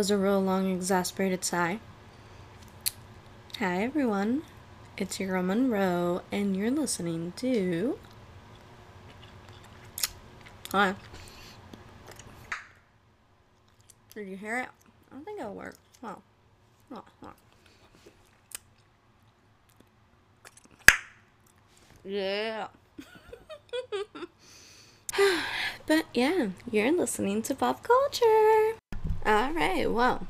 was a real long, exasperated sigh. Hi, everyone. It's your girl Monroe, and you're listening to. Hi. Did you hear it? I don't think it'll work. Oh. Oh, oh. Yeah. but yeah, you're listening to pop culture. All right, well.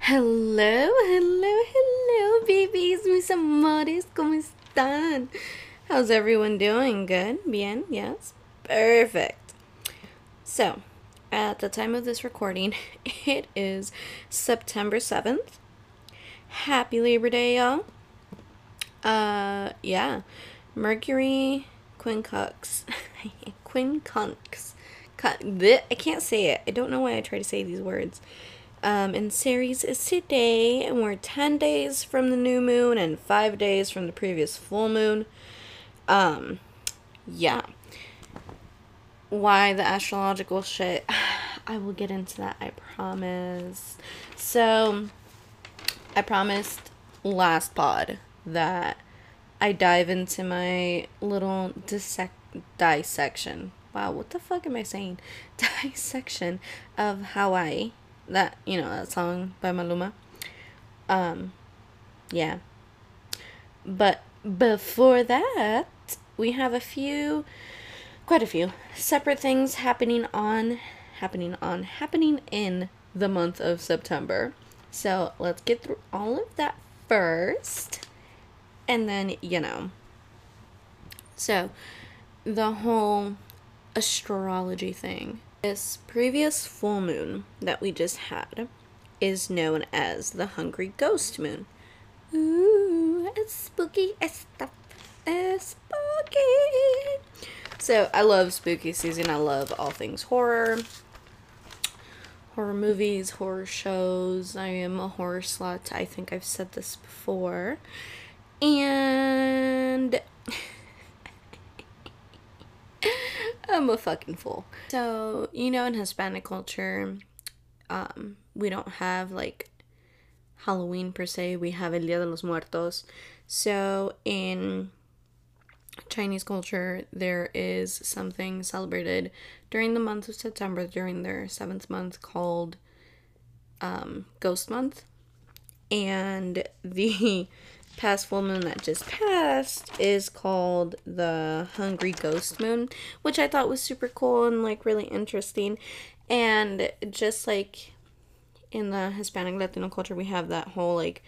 Hello, hello, hello, babies, mis amores, ¿cómo están? How's everyone doing? Good? Bien? Yes? Perfect. So, at the time of this recording, it is September 7th. Happy Labor Day, y'all. Uh, yeah. Mercury Quincunx. Quincunx. I can't say it. I don't know why I try to say these words. Um, and Ceres is today, and we're 10 days from the new moon and 5 days from the previous full moon. Um, yeah. Why the astrological shit? I will get into that, I promise. So, I promised last pod that I dive into my little dissect dissection. Wow, what the fuck am I saying? Dissection of Hawaii. That you know that song by Maluma. Um, yeah. But before that, we have a few, quite a few separate things happening on, happening on, happening in the month of September. So let's get through all of that first and then you know so the whole astrology thing. This previous full moon that we just had is known as the hungry ghost moon. Ooh it's spooky it's stuff it's spooky. So i love spooky season. I love all things horror. Horror movies horror shows. I am a horror slut. I think i've said this before. And I'm a fucking fool. So, you know, in Hispanic culture, um, we don't have like Halloween per se, we have El Dia de los Muertos. So, in Chinese culture, there is something celebrated during the month of September, during their seventh month, called um, Ghost Month. And the past full moon that just passed is called the Hungry Ghost Moon, which I thought was super cool and like really interesting. And just like in the Hispanic Latino culture, we have that whole like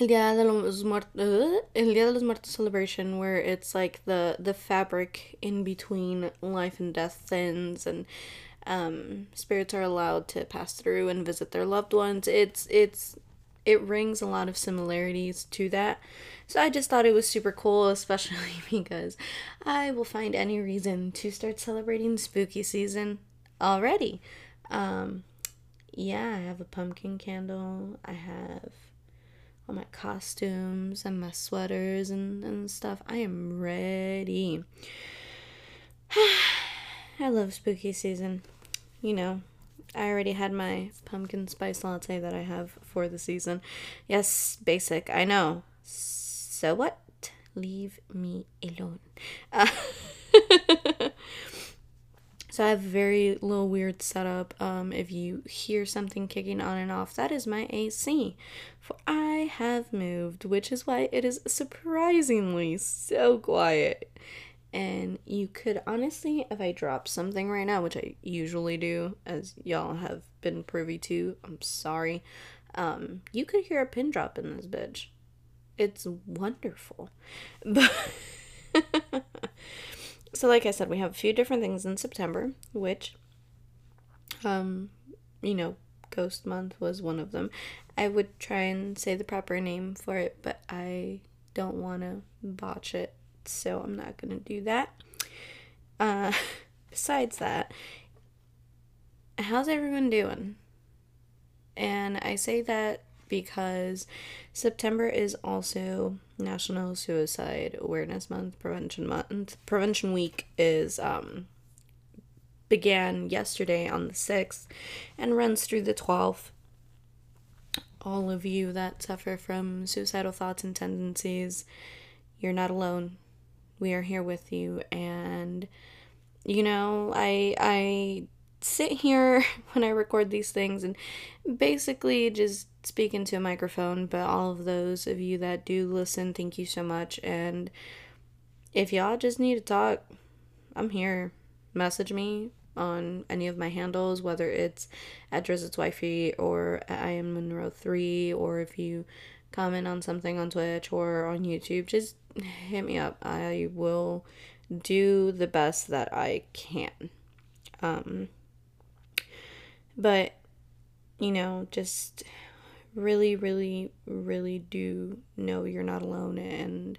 El Dia de los Muertos, uh, El Dia de los Muertos celebration, where it's like the the fabric in between life and death thins, and um, spirits are allowed to pass through and visit their loved ones. It's it's it rings a lot of similarities to that. So I just thought it was super cool, especially because I will find any reason to start celebrating spooky season already. Um, yeah, I have a pumpkin candle. I have all my costumes and my sweaters and, and stuff. I am ready. I love spooky season. You know, I already had my pumpkin spice latte that I have for the season. Yes, basic, I know. So what? Leave me alone. Uh, so I have a very little weird setup. Um, if you hear something kicking on and off, that is my AC. For I have moved, which is why it is surprisingly so quiet. And you could honestly, if I drop something right now, which I usually do, as y'all have been privy to, I'm sorry. Um, you could hear a pin drop in this bitch. It's wonderful. But so like I said, we have a few different things in September, which um, you know, Ghost Month was one of them. I would try and say the proper name for it, but I don't want to botch it so I'm not going to do that. Uh, besides that, how's everyone doing? And I say that because September is also National Suicide Awareness Month, Prevention Month. Prevention Week is um began yesterday on the 6th and runs through the 12th. All of you that suffer from suicidal thoughts and tendencies, you're not alone. We are here with you. And you know, I I sit here when I record these things and basically just speak into a microphone, but all of those of you that do listen, thank you so much. And if y'all just need to talk, I'm here. Message me on any of my handles, whether it's at Drizzt's Wifey or I am Monroe 3, or if you comment on something on Twitch or on YouTube, just hit me up. I will do the best that I can. Um, but, you know, just really, really, really do know you're not alone and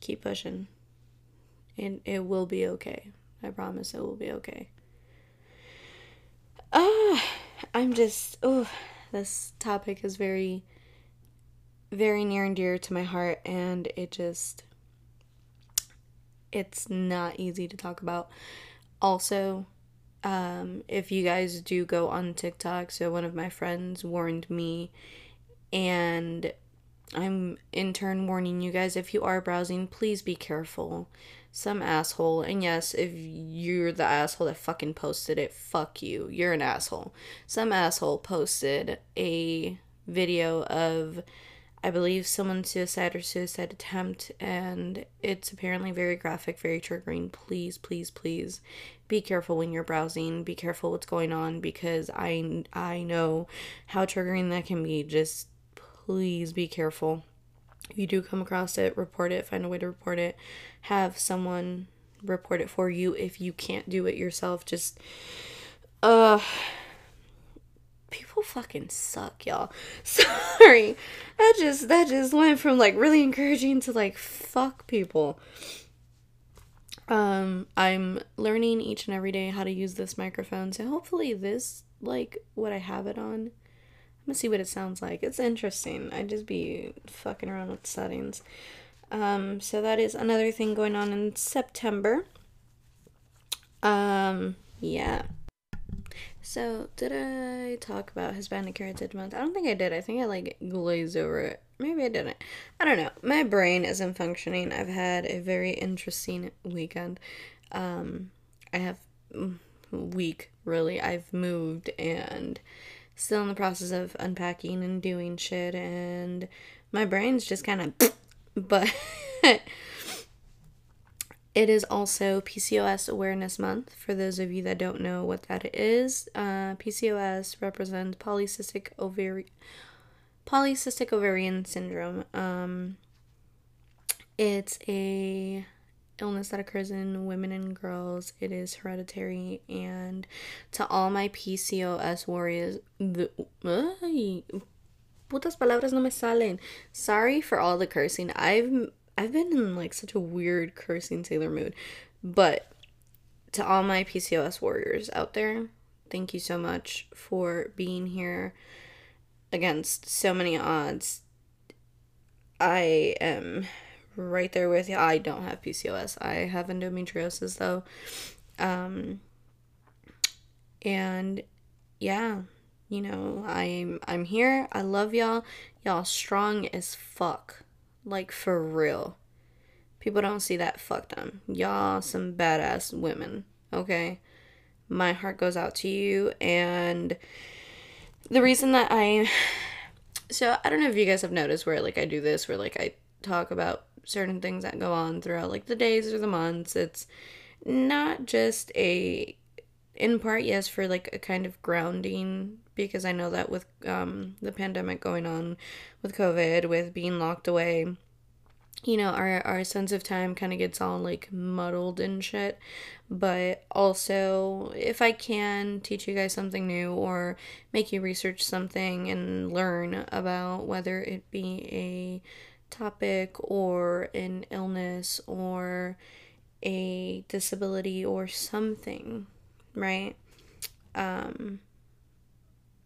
keep pushing. And it will be okay. I promise it will be okay. Ah, I'm just oh, this topic is very very near and dear to my heart and it just it's not easy to talk about. Also, um, if you guys do go on TikTok, so one of my friends warned me and I'm in turn warning you guys if you are browsing, please be careful. Some asshole, and yes, if you're the asshole that fucking posted it, fuck you. You're an asshole. Some asshole posted a video of, I believe, someone's suicide or suicide attempt, and it's apparently very graphic, very triggering. Please, please, please be careful when you're browsing. Be careful what's going on because I I know how triggering that can be. Just please be careful. If you do come across it, report it, find a way to report it. Have someone report it for you if you can't do it yourself. Just uh people fucking suck, y'all. Sorry. That just that just went from like really encouraging to like fuck people. Um I'm learning each and every day how to use this microphone. So hopefully this like what I have it on I'm gonna see what it sounds like. It's interesting. I just be fucking around with settings. Um, so that is another thing going on in September. Um, yeah. So did I talk about Hispanic Heritage Month? I don't think I did. I think I like glazed over it. Maybe I didn't. I don't know. My brain isn't functioning. I've had a very interesting weekend. Um, I have mm, week really. I've moved and still in the process of unpacking and doing shit and my brain's just kind of but it is also PCOS Awareness Month. For those of you that don't know what that is, uh, PCOS represents polycystic ovarian polycystic ovarian syndrome. Um, it's a illness that occurs in women and girls. It is hereditary. And to all my PCOS warriors, the, ay, putas palabras no me salen. Sorry for all the cursing. I've I've been in like such a weird cursing sailor mood. But to all my PCOS warriors out there, thank you so much for being here against so many odds. I am right there with you. I don't have PCOS. I have endometriosis though. Um and yeah, you know, I'm I'm here. I love y'all. Y'all strong as fuck. Like for real. People don't see that fuck them. Y'all some badass women, okay? My heart goes out to you and the reason that I so I don't know if you guys have noticed where like I do this where like I talk about certain things that go on throughout like the days or the months. It's not just a in part yes for like a kind of grounding because I know that with um the pandemic going on with COVID with being locked away you know our our sense of time kind of gets all like muddled and shit but also if i can teach you guys something new or make you research something and learn about whether it be a topic or an illness or a disability or something, right? Um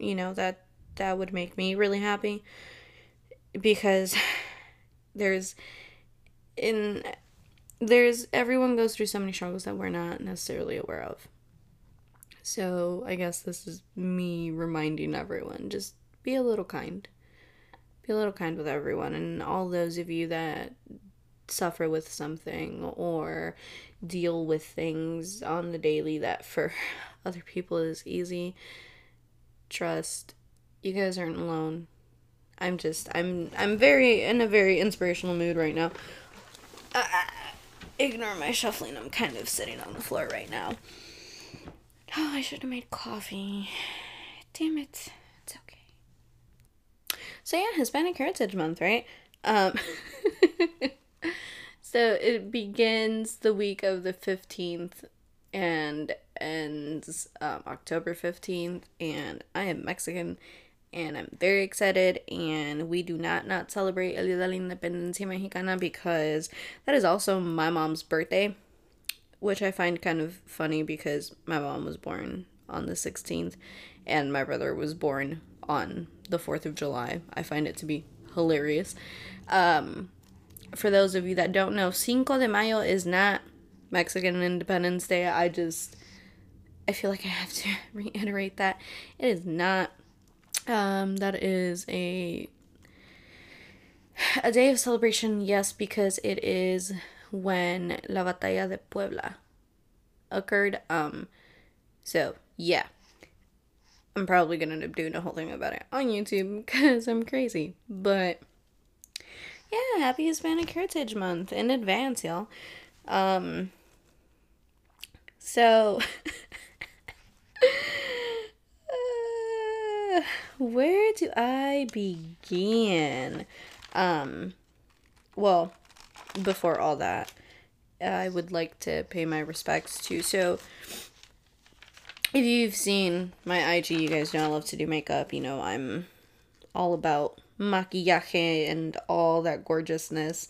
you know that that would make me really happy because there's in there's everyone goes through so many struggles that we're not necessarily aware of. So I guess this is me reminding everyone just be a little kind. Be a little kind with everyone. And all those of you that suffer with something or deal with things on the daily that for other people is easy, trust you guys aren't alone. I'm just I'm I'm very in a very inspirational mood right now. Uh, ignore my shuffling. I'm kind of sitting on the floor right now. Oh, I should have made coffee. Damn it. It's okay. So yeah, Hispanic Heritage Month, right? Um So it begins the week of the 15th and ends um, October 15th and I am Mexican and I'm very excited. And we do not not celebrate El Día de la Independencia Mexicana because that is also my mom's birthday, which I find kind of funny because my mom was born on the 16th and my brother was born on the 4th of July. I find it to be hilarious. Um, for those of you that don't know, Cinco de Mayo is not Mexican Independence Day. I just I feel like I have to reiterate that it is not um, that is a a day of celebration, yes, because it is when La Batalla de Puebla occurred. Um, so yeah, I'm probably gonna end up doing a whole thing about it on YouTube because I'm crazy. But yeah, happy Hispanic Heritage Month in advance, y'all. Um, so. where do I begin? Um, well, before all that, I would like to pay my respects to. So, if you've seen my IG, you guys know I love to do makeup. You know, I'm all about maquillaje and all that gorgeousness.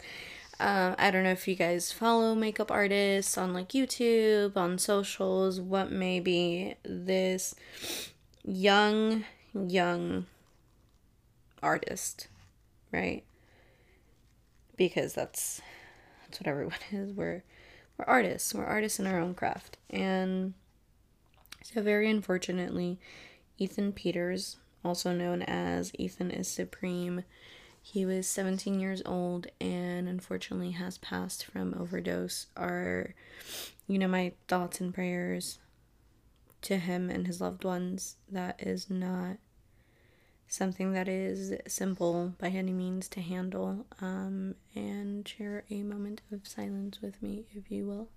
Um, I don't know if you guys follow makeup artists on like YouTube, on socials, what maybe this young young artist, right? Because that's that's what everyone is. We're we're artists. We're artists in our own craft. And so very unfortunately, Ethan Peters, also known as Ethan is Supreme, he was 17 years old and unfortunately has passed from overdose. Our you know my thoughts and prayers to him and his loved ones. That is not something that is simple by any means to handle. Um, and share a moment of silence with me, if you will.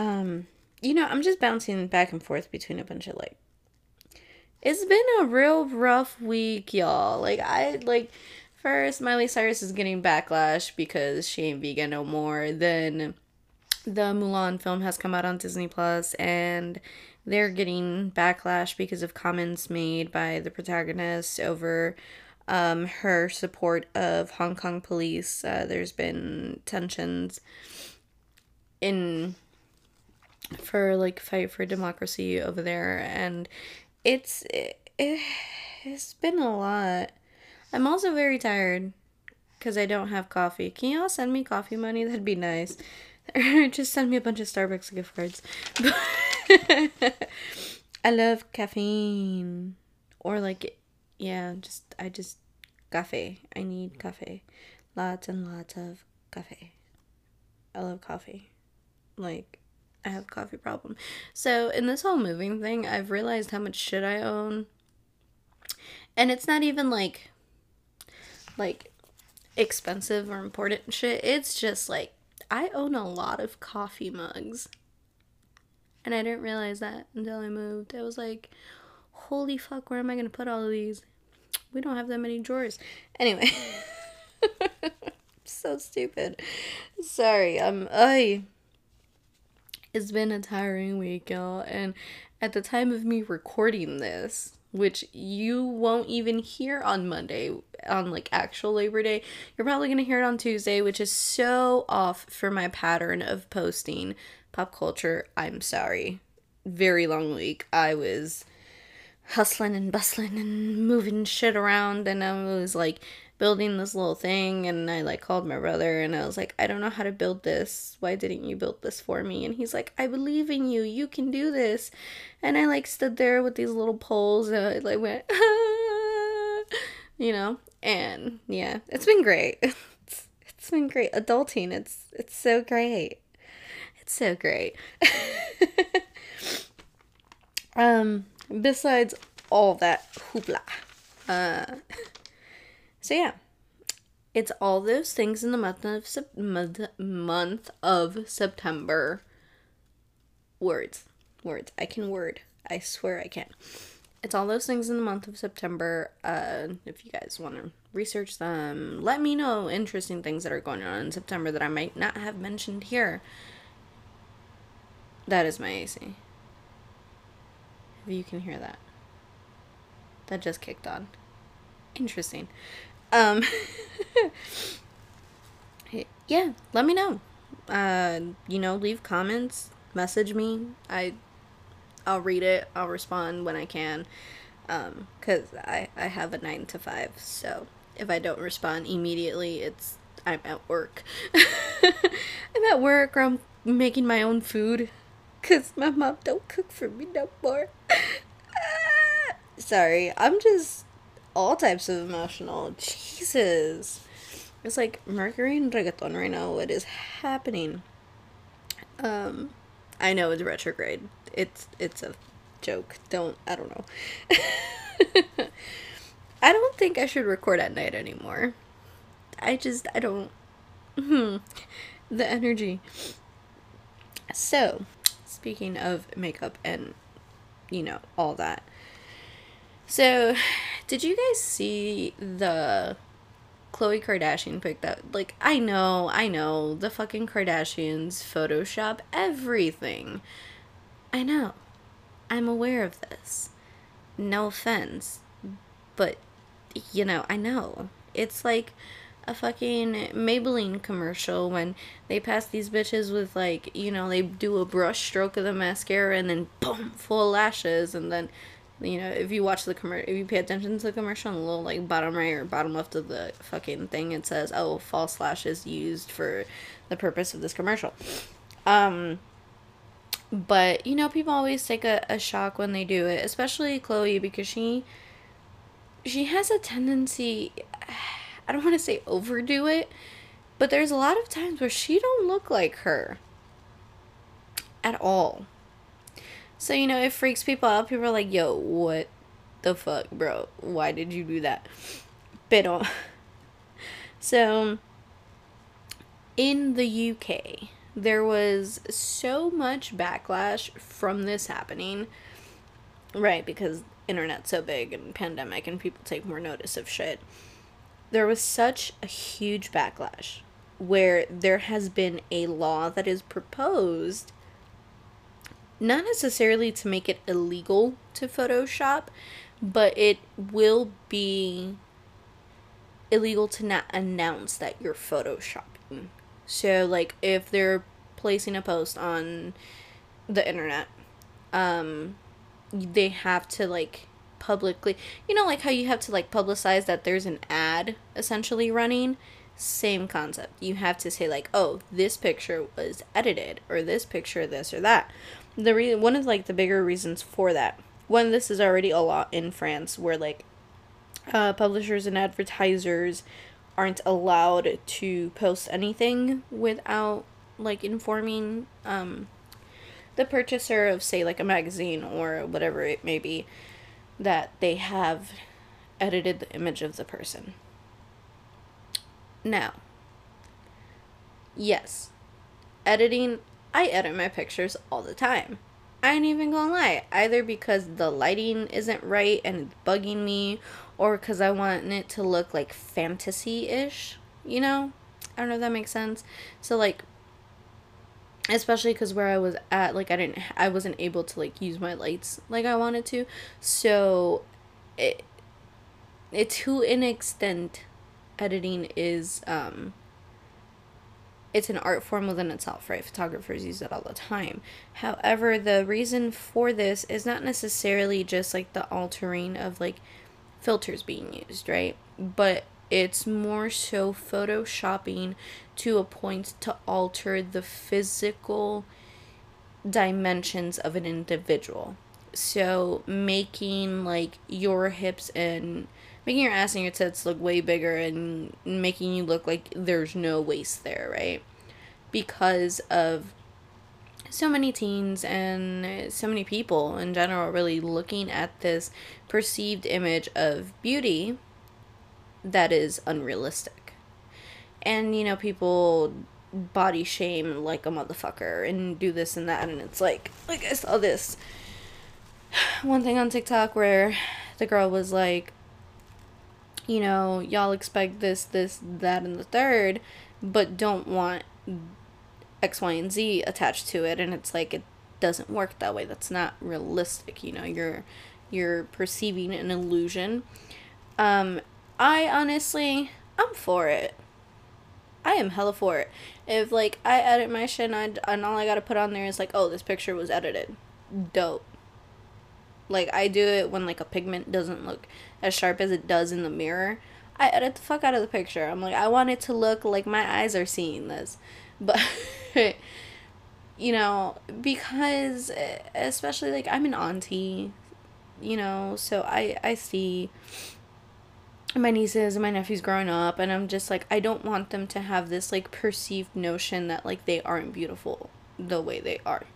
Um, you know, I'm just bouncing back and forth between a bunch of like it's been a real rough week, y'all. Like I like first Miley Cyrus is getting backlash because she ain't vegan no more. Then the Mulan film has come out on Disney Plus and they're getting backlash because of comments made by the protagonist over um, her support of Hong Kong police. Uh, there's been tensions in for like fight for democracy over there and it's it, it's been a lot. I'm also very tired because I don't have coffee. Can y'all send me coffee money? That'd be nice. Or just send me a bunch of Starbucks gift cards. I love caffeine. Or like yeah, just I just cafe. I need cafe. Lots and lots of cafe. I love coffee. Like I have a coffee problem. So in this whole moving thing, I've realized how much shit I own. And it's not even like like expensive or important shit. It's just like I own a lot of coffee mugs. And I didn't realize that until I moved. I was like, holy fuck, where am I gonna put all of these? We don't have that many drawers. Anyway. so stupid. Sorry, um I it's been a tiring week, y'all. And at the time of me recording this, which you won't even hear on Monday, on like actual Labor Day, you're probably gonna hear it on Tuesday, which is so off for my pattern of posting pop culture. I'm sorry. Very long week. I was hustling and bustling and moving shit around and I was like building this little thing and I like called my brother and I was like, I don't know how to build this. Why didn't you build this for me? And he's like, I believe in you. You can do this. And I like stood there with these little poles and I like went, you know, and yeah, it's been great. It's, it's been great. Adulting, it's it's so great. It's so great. um besides all that hoopla. Uh so yeah, it's all those things in the month of sep- month, of September. Words, words. I can word. I swear I can. It's all those things in the month of September. Uh, if you guys want to research them, let me know interesting things that are going on in September that I might not have mentioned here. That is my AC. If you can hear that, that just kicked on. Interesting. Um, yeah, let me know. Uh, you know, leave comments, message me. I, I'll read it. I'll respond when I can. Um, cause I I have a nine to five, so if I don't respond immediately, it's I'm at work. I'm at work or I'm making my own food, cause my mom don't cook for me no more. Sorry, I'm just all types of emotional. Jesus. It's like Mercury and reggaeton right now. What is happening? Um, I know it's retrograde. It's it's a joke. Don't I don't know. I don't think I should record at night anymore. I just I don't. Hmm. The energy. So, speaking of makeup and you know all that. So, did you guys see the Khloe Kardashian pic that like I know, I know the fucking Kardashians photoshop everything. I know. I'm aware of this. No offense. But you know, I know. It's like a fucking Maybelline commercial when they pass these bitches with like, you know, they do a brush stroke of the mascara and then boom, full lashes and then you know, if you watch the commercial, if you pay attention to the commercial, on the little like bottom right or bottom left of the fucking thing, it says, "Oh, false lashes used for the purpose of this commercial." Um, but you know, people always take a, a shock when they do it, especially Khloe because she she has a tendency. I don't want to say overdo it, but there's a lot of times where she don't look like her at all. So, you know, it freaks people out. People are like, yo, what the fuck, bro? Why did you do that? Pero. So, in the UK, there was so much backlash from this happening. Right, because internet's so big and pandemic and people take more notice of shit. There was such a huge backlash where there has been a law that is proposed not necessarily to make it illegal to Photoshop, but it will be illegal to not announce that you're photoshopping. So like if they're placing a post on the internet, um they have to like publicly, you know like how you have to like publicize that there's an ad essentially running, same concept. You have to say like, "Oh, this picture was edited or this picture this or that." The re- one of like the bigger reasons for that one this is already a lot in france where like uh, publishers and advertisers aren't allowed to post anything without like informing um, the purchaser of say like a magazine or whatever it may be that they have edited the image of the person. Now yes editing I edit my pictures all the time. I ain't even gonna lie. Either because the lighting isn't right and it's bugging me, or because I want it to look like fantasy ish, you know? I don't know if that makes sense. So, like, especially because where I was at, like, I didn't, I wasn't able to, like, use my lights like I wanted to. So, it, it to an extent, editing is, um, it's an art form within itself, right? Photographers use it all the time. However, the reason for this is not necessarily just like the altering of like filters being used, right? But it's more so photoshopping to a point to alter the physical dimensions of an individual. So making like your hips and making your ass and your tits look way bigger and making you look like there's no waist there, right? Because of so many teens and so many people in general really looking at this perceived image of beauty that is unrealistic. And, you know, people body shame like a motherfucker and do this and that. And it's like, like I saw this one thing on TikTok where the girl was like, you know, y'all expect this, this, that, and the third, but don't want X, Y, and Z attached to it. And it's like, it doesn't work that way. That's not realistic. You know, you're, you're perceiving an illusion. Um, I honestly, I'm for it. I am hella for it. If like I edit my shit and, I, and all I gotta put on there is like, oh, this picture was edited, dope. Like I do it when like a pigment doesn't look as sharp as it does in the mirror. I edit the fuck out of the picture. I'm like, I want it to look like my eyes are seeing this, but you know because especially like I'm an auntie, you know, so I I see my nieces and my nephews growing up and I'm just like I don't want them to have this like perceived notion that like they aren't beautiful the way they are.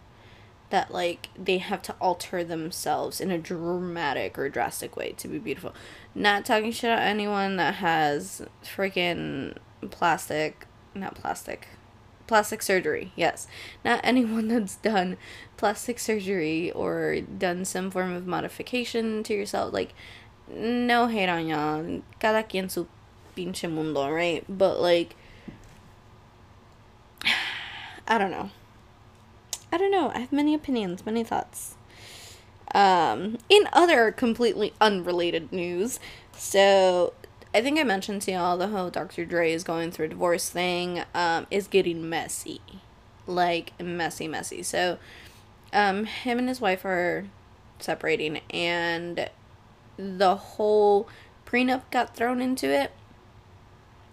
That like they have to alter themselves in a dramatic or drastic way to be beautiful. Not talking shit on anyone that has freaking plastic not plastic plastic surgery yes not anyone that's done plastic surgery or done some form of modification to yourself like no hate on y'all. Cada quien su pinche mundo, right? But like, I don't know. I don't know. I have many opinions, many thoughts. Um, in other completely unrelated news, so I think I mentioned to y'all the whole Dr. Dre is going through a divorce thing um, is getting messy. Like, messy, messy. So, um, him and his wife are separating, and the whole prenup got thrown into it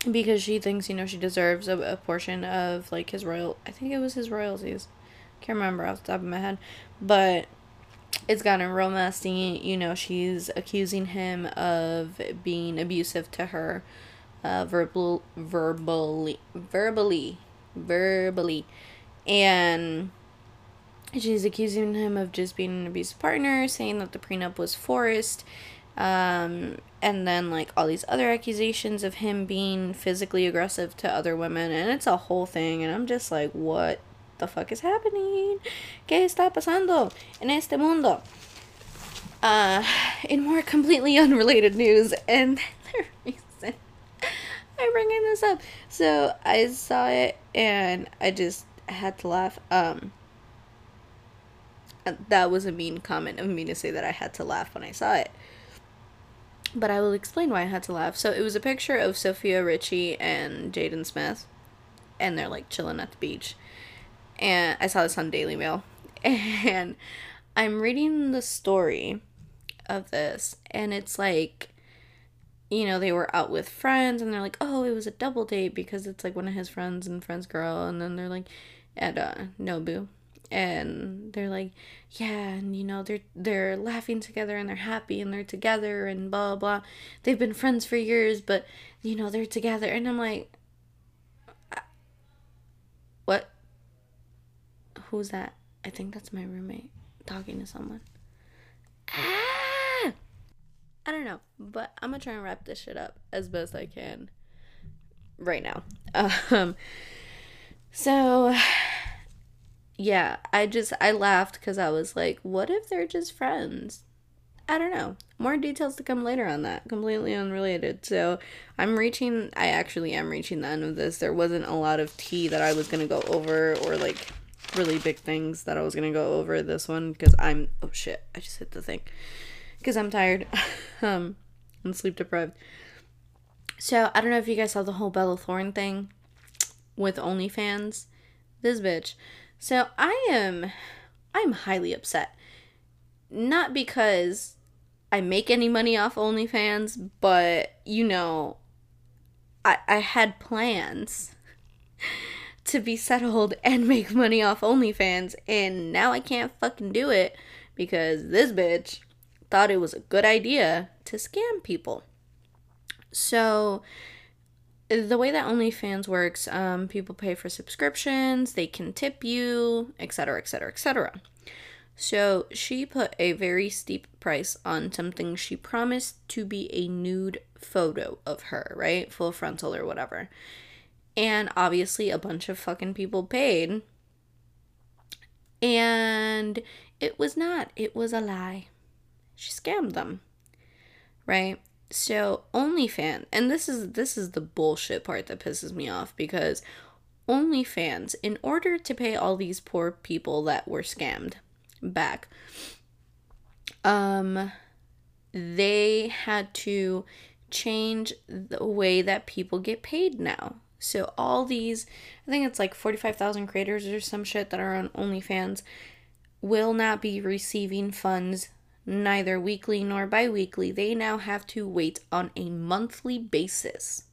because she thinks you know she deserves a, a portion of like his royal i think it was his royalties can't remember off the top of my head but it's gotten real messy you know she's accusing him of being abusive to her uh verbal verbally verbally verbally and she's accusing him of just being an abusive partner saying that the prenup was forced um, and then like all these other accusations of him being physically aggressive to other women and it's a whole thing and i'm just like what the fuck is happening qué está pasando en este mundo uh, in more completely unrelated news and the reason i'm bringing this up so i saw it and i just had to laugh um that was a mean comment of me to say that i had to laugh when i saw it but I will explain why I had to laugh. So it was a picture of Sofia Richie and Jaden Smith, and they're like chilling at the beach. And I saw this on Daily Mail, and I'm reading the story of this, and it's like, you know, they were out with friends, and they're like, oh, it was a double date because it's like one of his friends and friend's girl, and then they're like at uh, Nobu, and they're like yeah and you know they're they're laughing together and they're happy and they're together and blah blah they've been friends for years but you know they're together. And i'm like what who's that i think that's my roommate talking to someone ah! i don't know but i'm gonna try and wrap this shit up as best i can right now um so yeah, I just I laughed because I was like, what if they're just friends? I don't know. More details to come later on that. Completely unrelated. So I'm reaching. I actually am reaching the end of this. There wasn't a lot of tea that I was gonna go over or like really big things that I was gonna go over this one because I'm oh shit I just hit the thing because I'm tired um and sleep deprived. So I don't know if you guys saw the whole Bella Thorne thing with OnlyFans. This bitch. So I am I'm highly upset. Not because I make any money off OnlyFans, but you know, I I had plans to be settled and make money off OnlyFans, and now I can't fucking do it because this bitch thought it was a good idea to scam people. So, the way that OnlyFans works, um, people pay for subscriptions, they can tip you, etc., etc., etc. So she put a very steep price on something she promised to be a nude photo of her, right? Full frontal or whatever. And obviously, a bunch of fucking people paid. And it was not, it was a lie. She scammed them, right? So OnlyFans, and this is this is the bullshit part that pisses me off because OnlyFans, in order to pay all these poor people that were scammed back, um, they had to change the way that people get paid now. So all these, I think it's like 45,000 creators or some shit that are on OnlyFans will not be receiving funds neither weekly nor bi-weekly. They now have to wait on a monthly basis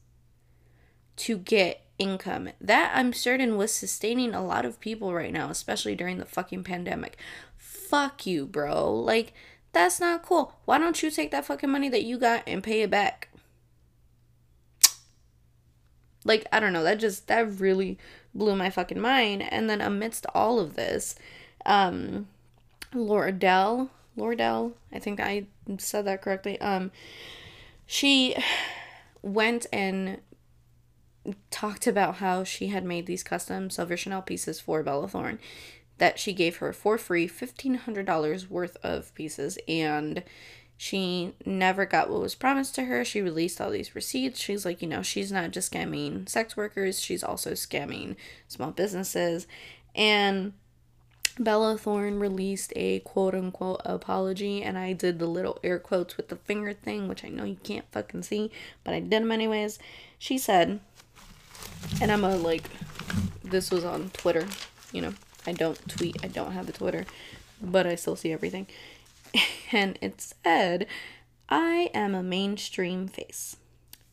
to get income. That I'm certain was sustaining a lot of people right now, especially during the fucking pandemic. Fuck you, bro. Like that's not cool. Why don't you take that fucking money that you got and pay it back? Like, I don't know, that just that really blew my fucking mind. And then amidst all of this, um Lordell, Lordell, I think I said that correctly. Um she went and talked about how she had made these custom Silver Chanel pieces for Bella Thorne that she gave her for free $1500 worth of pieces and she never got what was promised to her. She released all these receipts. She's like, you know, she's not just scamming sex workers, she's also scamming small businesses. And Bella Thorne released a quote unquote apology, and I did the little air quotes with the finger thing, which I know you can't fucking see, but I did them anyways. She said, and I'm a like, this was on Twitter, you know, I don't tweet, I don't have a Twitter, but I still see everything. and it said, I am a mainstream face.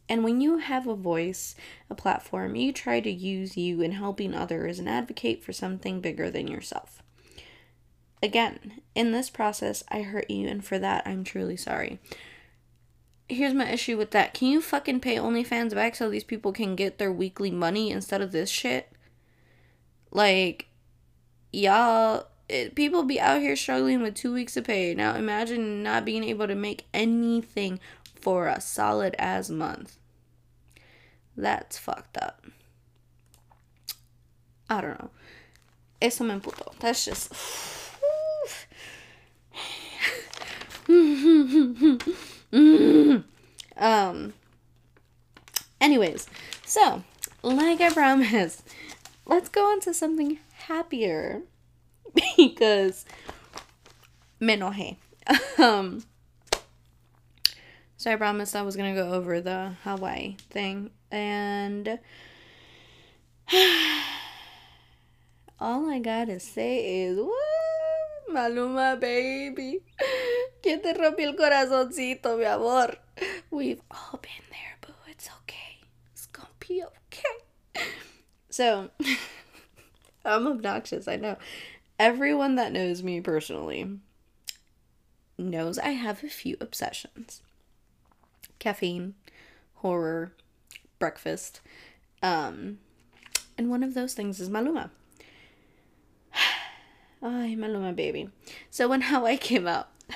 And when you have a voice, a platform, you try to use you in helping others and advocate for something bigger than yourself. Again, in this process, I hurt you, and for that, I'm truly sorry. Here's my issue with that. Can you fucking pay OnlyFans back so these people can get their weekly money instead of this shit? Like, y'all it, people be out here struggling with two weeks of pay. Now imagine not being able to make anything for a solid as month. That's fucked up. I don't know. Eso me emputó. That's just. um. Anyways, so like I promised, let's go on to something happier. because me enojé. um, so I promised I was gonna go over the Hawaii thing, and all I gotta say is, Woo, Maluma, baby, que te rompió el corazoncito, mi amor. We've all been there, boo. It's okay. It's gonna be okay. So, I'm obnoxious, I know. Everyone that knows me personally knows I have a few obsessions caffeine, horror, breakfast. Um, and one of those things is Maluma. Ay, Maluma, baby. So when Hawaii came out,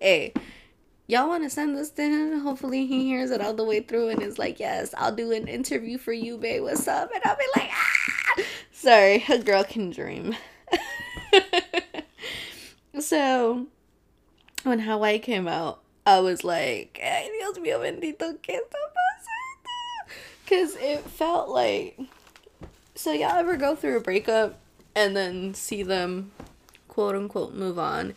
hey, y'all want to send this to him? Hopefully he hears it all the way through and is like, yes, I'll do an interview for you, babe. What's up? And I'll be like, ah! Sorry, a girl can dream. So, when Hawaii came out, I was like, ay, Dios mío bendito, ¿qué está pasando? Because it felt like. So, y'all ever go through a breakup and then see them quote unquote move on,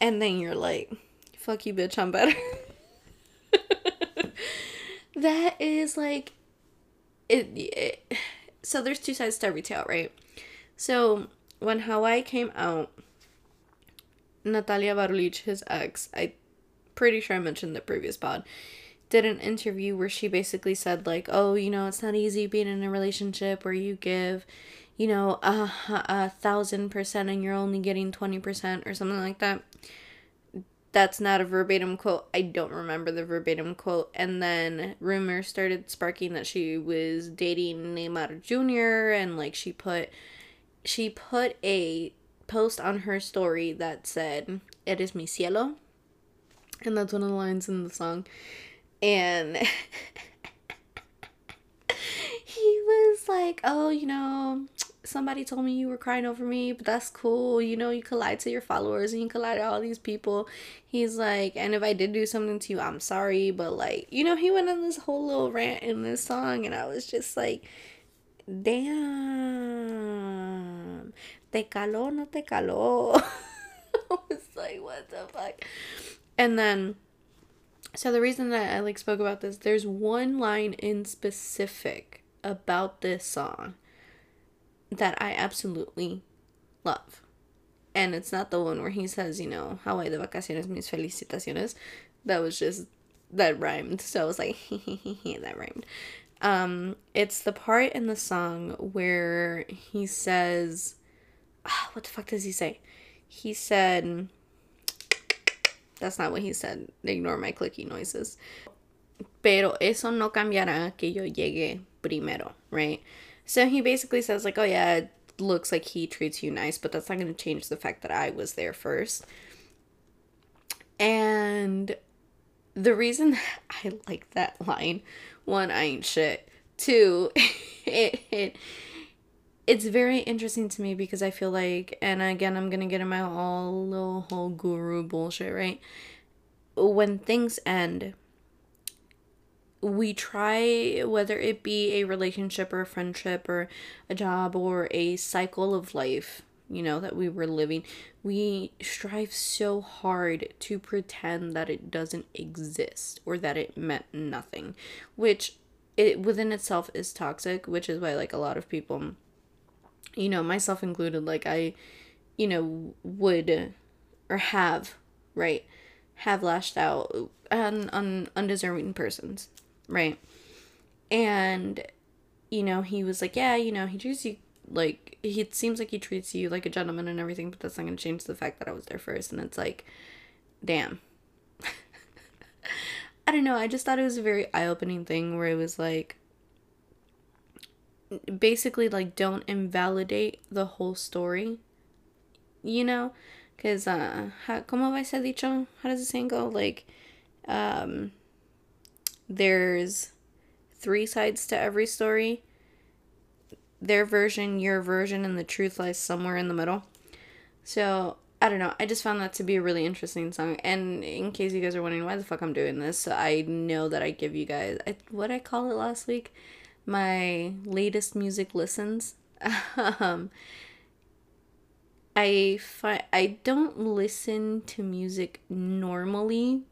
and then you're like, fuck you, bitch, I'm better? that is like. It, it so there's two sides to every tale, right? So when Hawaii came out, Natalia Barulich, his ex, I pretty sure I mentioned the previous pod, did an interview where she basically said like, "Oh, you know, it's not easy being in a relationship where you give, you know, a, a thousand percent and you're only getting twenty percent or something like that." That's not a verbatim quote. I don't remember the verbatim quote. And then rumors started sparking that she was dating Neymar Jr. and like she put she put a post on her story that said, Eres mi cielo. And that's one of the lines in the song. And he was like, Oh, you know, somebody told me you were crying over me, but that's cool. You know, you could lie to your followers and you could lie to all these people. He's like, and if I did do something to you, I'm sorry. But like, you know, he went on this whole little rant in this song, and I was just like, damn. Te caló, no te caló. I was like, what the fuck? And then, so the reason that I like spoke about this, there's one line in specific about this song that I absolutely love. And it's not the one where he says, you know, Hawaii de vacaciones, mis felicitaciones. That was just, that rhymed. So I was like, that rhymed. Um, it's the part in the song where he says, what the fuck does he say? He said, that's not what he said. Ignore my clicky noises. Pero eso no cambiará que yo llegue primero, right? So he basically says, like, oh yeah, it looks like he treats you nice, but that's not going to change the fact that I was there first. And the reason I like that line, one, I ain't shit. Two, it, it it's very interesting to me because I feel like, and again, I'm gonna get in my all little whole guru bullshit, right? When things end, we try, whether it be a relationship or a friendship or a job or a cycle of life, you know, that we were living, we strive so hard to pretend that it doesn't exist or that it meant nothing, which it within itself is toxic, which is why like a lot of people, you know, myself included, like I, you know, would or have, right, have lashed out on on undeserving persons, right? And you know, he was like, yeah, you know, he treats you like he it seems like he treats you like a gentleman and everything, but that's not gonna change the fact that I was there first. And it's like, damn. I don't know. I just thought it was a very eye opening thing where it was like, basically, like, don't invalidate the whole story. You know? Because, uh, how, ¿cómo va ese dicho? How does the saying go? Like, um, there's three sides to every story their version, your version, and the truth lies somewhere in the middle. So I don't know. I just found that to be a really interesting song. And in case you guys are wondering why the fuck I'm doing this, I know that I give you guys I, what I call it last week, my latest music listens. um, I fi- I don't listen to music normally.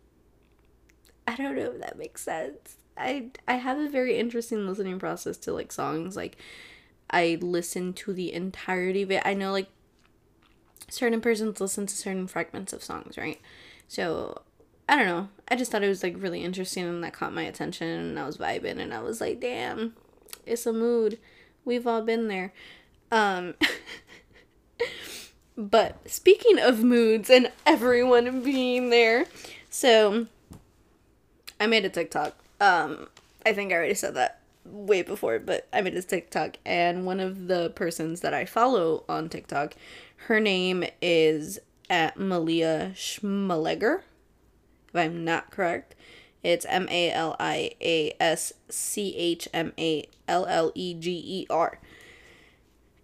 I don't know if that makes sense. I I have a very interesting listening process to like songs like I listen to the entirety of it. I know like certain persons listen to certain fragments of songs, right? So I don't know. I just thought it was like really interesting and that caught my attention and I was vibing and I was like, damn, it's a mood. We've all been there. Um but speaking of moods and everyone being there, so I made a TikTok. Um I think I already said that way before, but I made a TikTok and one of the persons that I follow on TikTok her name is at Malia Schmalleger, if I'm not correct. It's M A L I A S C H M A L L E G E R.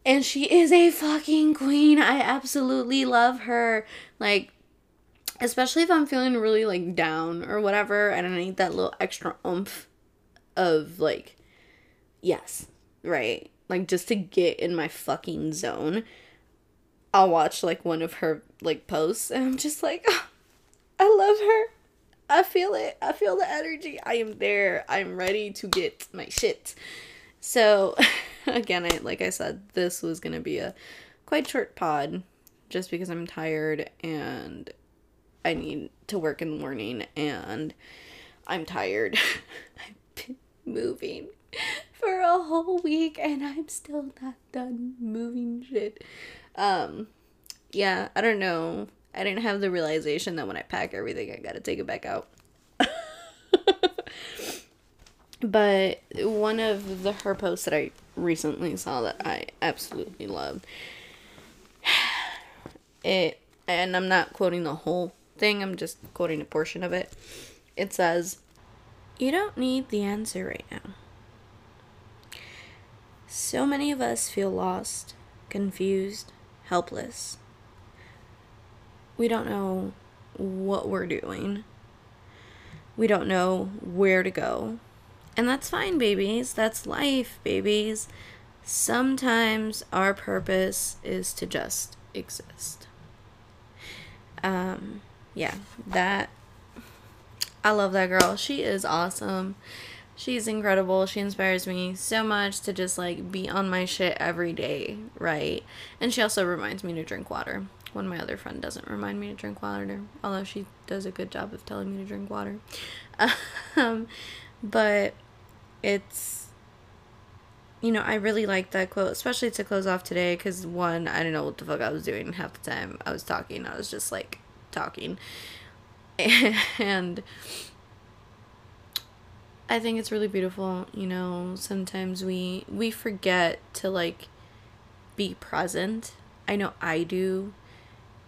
And she is a fucking queen. I absolutely love her. Like, especially if I'm feeling really like down or whatever, and I need that little extra oomph of like, yes, right? Like, just to get in my fucking zone. I'll watch like one of her like posts and I'm just like, oh, I love her. I feel it. I feel the energy. I am there. I'm ready to get my shit. So again, I like I said, this was gonna be a quite short pod, just because I'm tired and I need to work in the morning and I'm tired. I've been moving for a whole week and I'm still not done moving shit. Um yeah, I don't know. I didn't have the realization that when I pack everything I gotta take it back out. but one of the her posts that I recently saw that I absolutely loved it and I'm not quoting the whole thing, I'm just quoting a portion of it. It says, You don't need the answer right now. So many of us feel lost, confused, helpless. We don't know what we're doing. We don't know where to go. And that's fine, babies. That's life, babies. Sometimes our purpose is to just exist. Um, yeah, that I love that girl. She is awesome. She's incredible. She inspires me so much to just like be on my shit every day, right? And she also reminds me to drink water when my other friend doesn't remind me to drink water, although she does a good job of telling me to drink water. Um, but it's you know, I really like that quote, especially to close off today because one, I don't know what the fuck I was doing half the time I was talking. I was just like talking. And I think it's really beautiful, you know, sometimes we we forget to like be present. I know I do.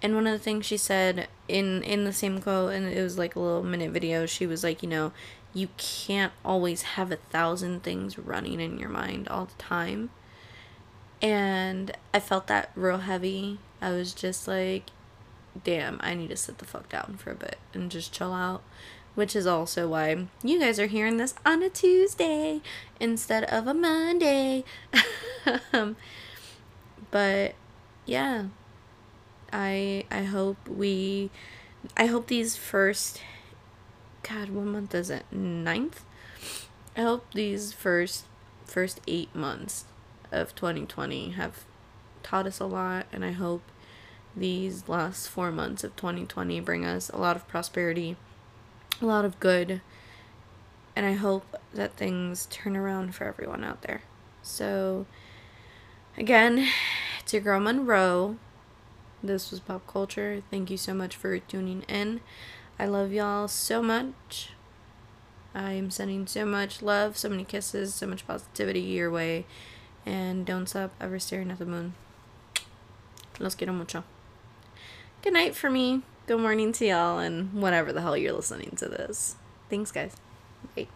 And one of the things she said in in the same quote and it was like a little minute video, she was like, you know, you can't always have a thousand things running in your mind all the time. And I felt that real heavy. I was just like, damn, I need to sit the fuck down for a bit and just chill out. Which is also why you guys are hearing this on a Tuesday instead of a Monday. um, but yeah, I I hope we I hope these first God, what month is it? Ninth? I hope these first first eight months of 2020 have taught us a lot, and I hope these last four months of 2020 bring us a lot of prosperity, a lot of good, and I hope that things turn around for everyone out there. So, again, it's your girl Monroe. This was Pop Culture. Thank you so much for tuning in. I love y'all so much. I am sending so much love, so many kisses, so much positivity your way. And don't stop ever staring at the moon. Los quiero mucho. Good night for me. Good morning to y'all, and whatever the hell you're listening to this. Thanks, guys. Bye.